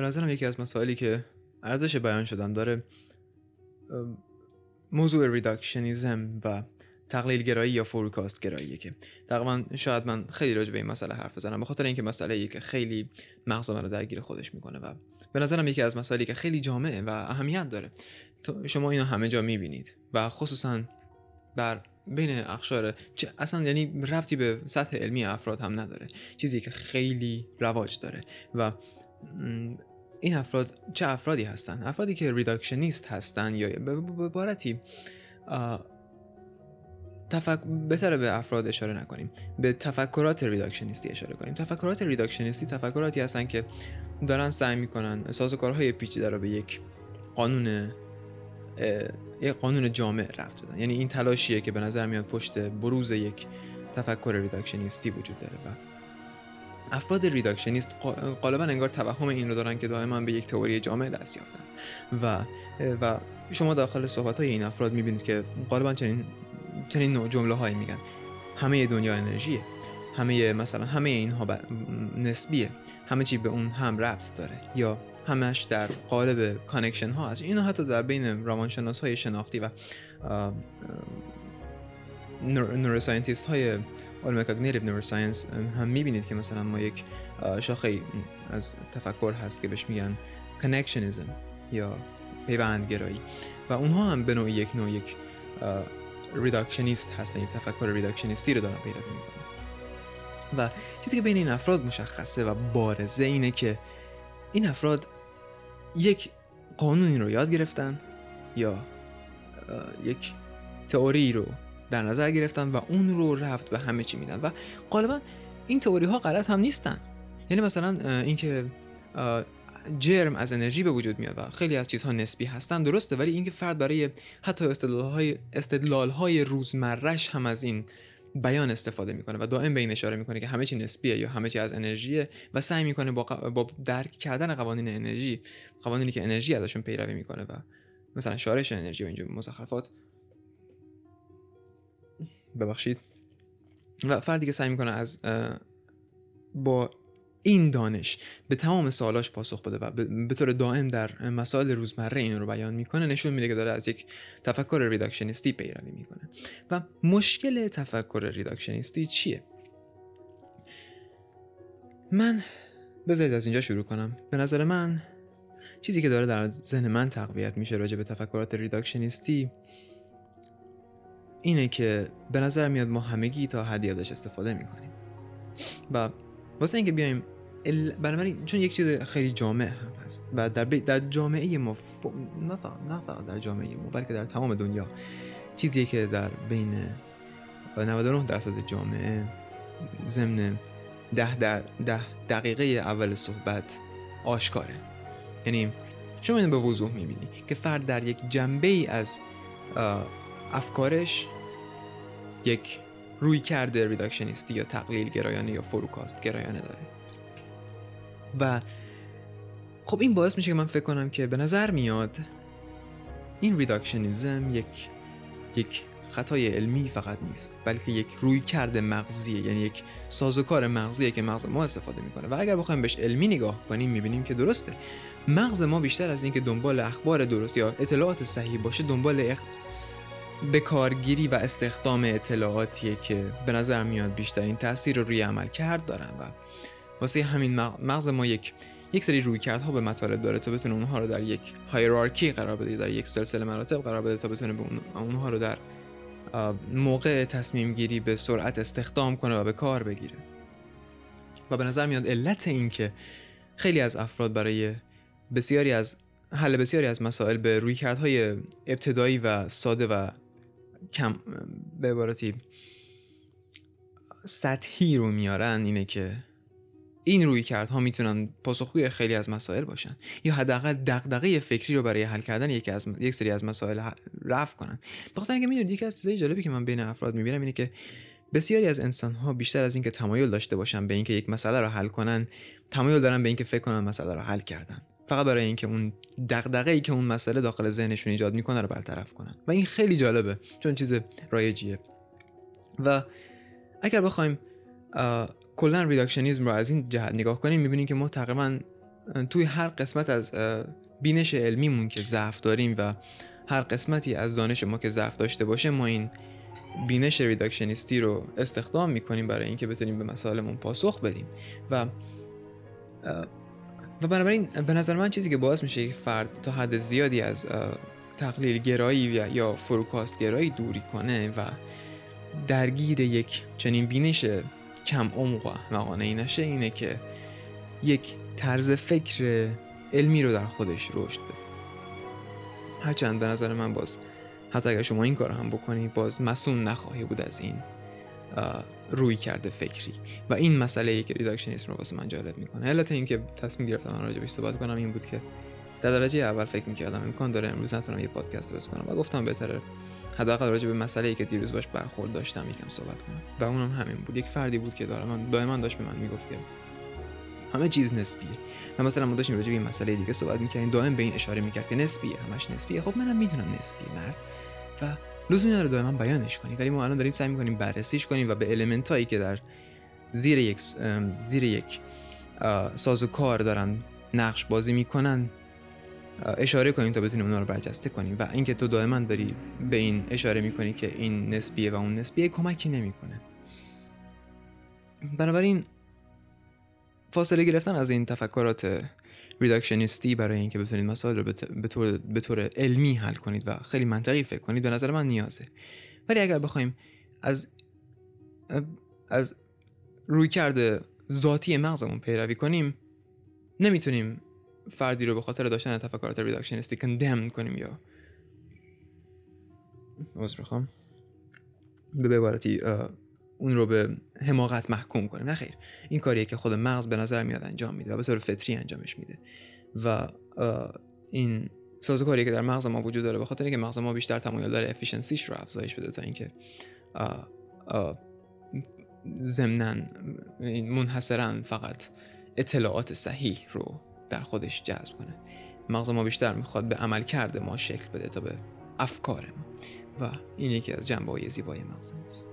به نظرم یکی از مسائلی که ارزش بیان شدن داره موضوع reductionism و تقلیل گرایی یا فروکاست گراییه که تقریبا شاید من خیلی راجع به این مسئله حرف بزنم به خاطر اینکه مسئله ای که خیلی مغز رو درگیر خودش می‌کنه و به نظرم یکی از مسائلی که خیلی جامعه و اهمیت داره. شما اینو همه جا می‌بینید و خصوصا بر بین اقشار اصلا یعنی ربطی به سطح علمی افراد هم نداره. چیزی که خیلی رواج داره و این افراد چه افرادی هستن؟ افرادی که reductionist هستن یا به عبارتی تفک... بهتره به افراد اشاره نکنیم. به تفکرات reductionist ی اشاره کنیم. تفکرات reductionist ی تفکراتی هستن که دارن سعی می‌کنن اساس کارهای پیچیده رو به یک قانون یک قانون جامع ربط بدن. یعنی این تلاشیه که به نظر میاد پشت بروز یک تفکر reductionist ی وجود داره و افراد reductionist غالبا انگار توهم این رو دارن که دائما به یک تئوری جامع دست یافتن. و و شما داخل صحبت های این افراد می‌بینید که غالبا چنین چنین نوع جمله هایی میگن. همه دنیا انرژیه. همه مثلا همه اینها نسبیه. همه چی به اون هم ربط داره. یا همش در قالب connection ها هست. اینو حتی در بین روانشناس های شناختی و neuroscientist های علم cognitive neuroscience هم می‌بینید که مثلا ما یک شاخه از تفکر هست که بهش میگن connectionism یا پیوندگرایی. و اونها هم به نوع یک نوع یک reductionist هستن یک تفکر reductionist ی رو دارن پیدا می‌کنن. و چیزی که بین این افراد مشخصه و بارزه اینه که این افراد یک قانونی رو یاد گرفتن یا یک تئوری رو در نظر گرفتن و اون رو ربط به همه چی میدن. و غالبا این تئوری ها غلط هم نیستن. یعنی مثلا اینکه جرم از انرژی به وجود میاد و خیلی از چیزها نسبی هستن درسته ولی اینکه فرد برای حتی استدلال های, استدلال های روزمرش هم از این بیان استفاده می‌کنه و دائم به این اشاره می‌کنه که همه چی نسبیه یا همه چی از انرژیه و سعی می‌کنه با, با درک کردن قوانین انرژی قوانینی که انرژی ازشون پیروی می‌کنه و مثلا شارش انرژی و اینجور مزخرفات ببخشید. و فردی که سعی می‌کنه از با این دانش به تمام سوالاش پاسخ بده و به طور دائم در مسائل روزمره این رو بیان می‌کنه نشون میده که داره از یک تفکر ریداکشنیستی پیروی می‌کنه. و مشکل تفکر ریداکشنیستی چیه؟ من بذارید از اینجا شروع کنم. به نظر من چیزی که داره در ذهن من تقویت میشه راجع به تفکرات ریداکشنیستی اینه که به نظر میاد ما همگی تا حدی ازش استفاده می‌کنیم. و واسه اینکه بیایم ال... بنابراین چون یک چیز خیلی جامع هم هست و در, در جامعه ما ف... نه فقط در جامعه ما بلکه در تمام دنیا چیزی که در بین 99 درصد جامعه ضمن ده, در ده دقیقه اول صحبت آشکاره. یعنی شما اینو به وضوح می‌بینی که فرد در یک جنبه ای از افکارش یک روی کرده ریداکشنیستی یا تقلیل گرایانه یا فروکاست گرایانه داره و خب این باعث میشه که من فکر کنم که به نظر میاد این ریداکشنیزم یک یک خطای علمی فقط نیست بلکه یک روی کرده مغزیه یعنی یک سازوکار مغزیه که مغز ما استفاده می‌کنه و اگر بخوایم بهش علمی نگاه کنیم می‌بینیم که درسته مغز ما بیشتر از اینکه دنبال اخبار درست یا اطلاعات صحیح باشه دنبال. به کارگیری و استخدام اطلاعاتیه که به نظر میاد بیشترین تاثیر رو روی عمل کرد دارن و واسه همین مغز ما یک یک سری رویکردها به مطالب داره تا بتونه اونها رو در یک هایرارکی قرار بده در یک سلسله مراتب قرار بده تا بتونه به اونها رو در موقع تصمیم گیری به سرعت استخدام کنه و به کار بگیره. و به نظر میاد علت این که خیلی از افراد برای بسیاری از حل بسیاری از مسائل به رویکردهای ابتدایی و ساده و کم به عبارتی سطحی رو میارن اینه که این روی کردها می‌تونن پاسخگوی خیلی از مسائل باشن. یا حداقل دغدغه فکری رو برای حل کردن یکی از یک سری از مسائل رفع کنن. بخاطر اینکه می‌دونید یکی از چیزای جالبی که من بین افراد می‌بینم اینه که بسیاری از انسان ها بیشتر از اینکه تمایل داشته باشن به اینکه یک مسئله رو حل کنن تمایل دارن به اینکه فکر کنن مسئله رو حل کردن. فقط برای اینکه اون دغدغه ای که اون مسئله داخل ذهنشون ایجاد می‌کنه رو برطرف کنن. و این خیلی جالبه چون چیز رایجیه. و اگر بخوایم کلا reductionism رو از این جهت نگاه کنیم می‌بینیم که ما تقریبا توی هر قسمت از بینش علمیمون که ضعف داریم و هر قسمتی از دانش ما که ضعف داشته باشه ما این بینش reductionist ی رو استخدام می‌کنیم برای اینکه بتونیم به مسائلمون پاسخ بدیم. و و بنابراین به نظر من چیزی که باعث میشه که فرد تا حد زیادی از تقلیل گرایی یا فروکاست گرایی دوری کنه و درگیر یک چنین بینش کم عمق و مقانه نشه اینه که یک طرز فکر علمی رو در خودش رشد بده. هرچند به نظر من باز حتی اگر شما این کار هم بکنید باز مسون نخواهی بود از این روی کرده فکری. و این مسئله ای که ریداکشنیسم رو واسه من جالب می‌کنه. علت اینکه تصمیم گرفتم من راجع صحبت کنم این بود که در درجه اول فکر می‌کردم امکان داره امروز نتونم یه پادکست درست کنم. و گفتم بهتره حداقل راجع به مسئله ای که دیروز باش برخورد داشتم یکم صحبت کنم. و اونم همین بود. یک فردی بود که داره من دائما داشت به من می‌گفت که همه چیز نسبیه. و مثلا ما داشتیم راجع به این مسئله دیگه صحبت می‌کردیم. دائم به این اشاره می‌کرد که نسبیه. همش نسبیه. خب منم می‌دونم نسبیه مرد. و لزومی نداره دائما بیانش کنی ولی ما الان داریم سعی می‌کنیم بررسیش کنیم و به المنت هایی که در زیر یک زیر یک سازوکار دارن نقش بازی می‌کنن اشاره کنیم تا بتونیم اونا رو برجسته کنیم. و اینکه تو دائما داری به این اشاره می‌کنی که این نسبیه و اون نسبیه کمکی نمی‌کنه. بنابراین فاصله گرفتن از این تفکرات ریداکشنیستی برای اینکه بتونید مسائل رو به طور, به طور علمی حل کنید و خیلی منطقی فکر کنید به نظر من نیازه. ولی اگر بخوایم از از روی کرده ذاتی مغزمون پیروی کنیم نمی‌تونیم فردی رو به خاطر داشتن تفکرات ریداکشنیستی کندم کنیم یا عذر می‌خوام. به عبارتی اون رو به حماقت محکوم کنیم. نه خیر این کاریه که خود مغز به نظر میاد انجام میده و به طور فطری انجامش میده. و این سازوکاریه که در مغز ما وجود داره به خاطر اینکه مغز ما بیشتر تمایل داره افیشنسیش رو افزایش بده تا اینکه ضمنا منحصرا فقط اطلاعات صحیح رو در خودش جذب کنه. مغز ما بیشتر می‌خواد به عمل کرده ما شکل بده تا به افکار ما. و این یکی از جنبه های زیبای مغز ماست.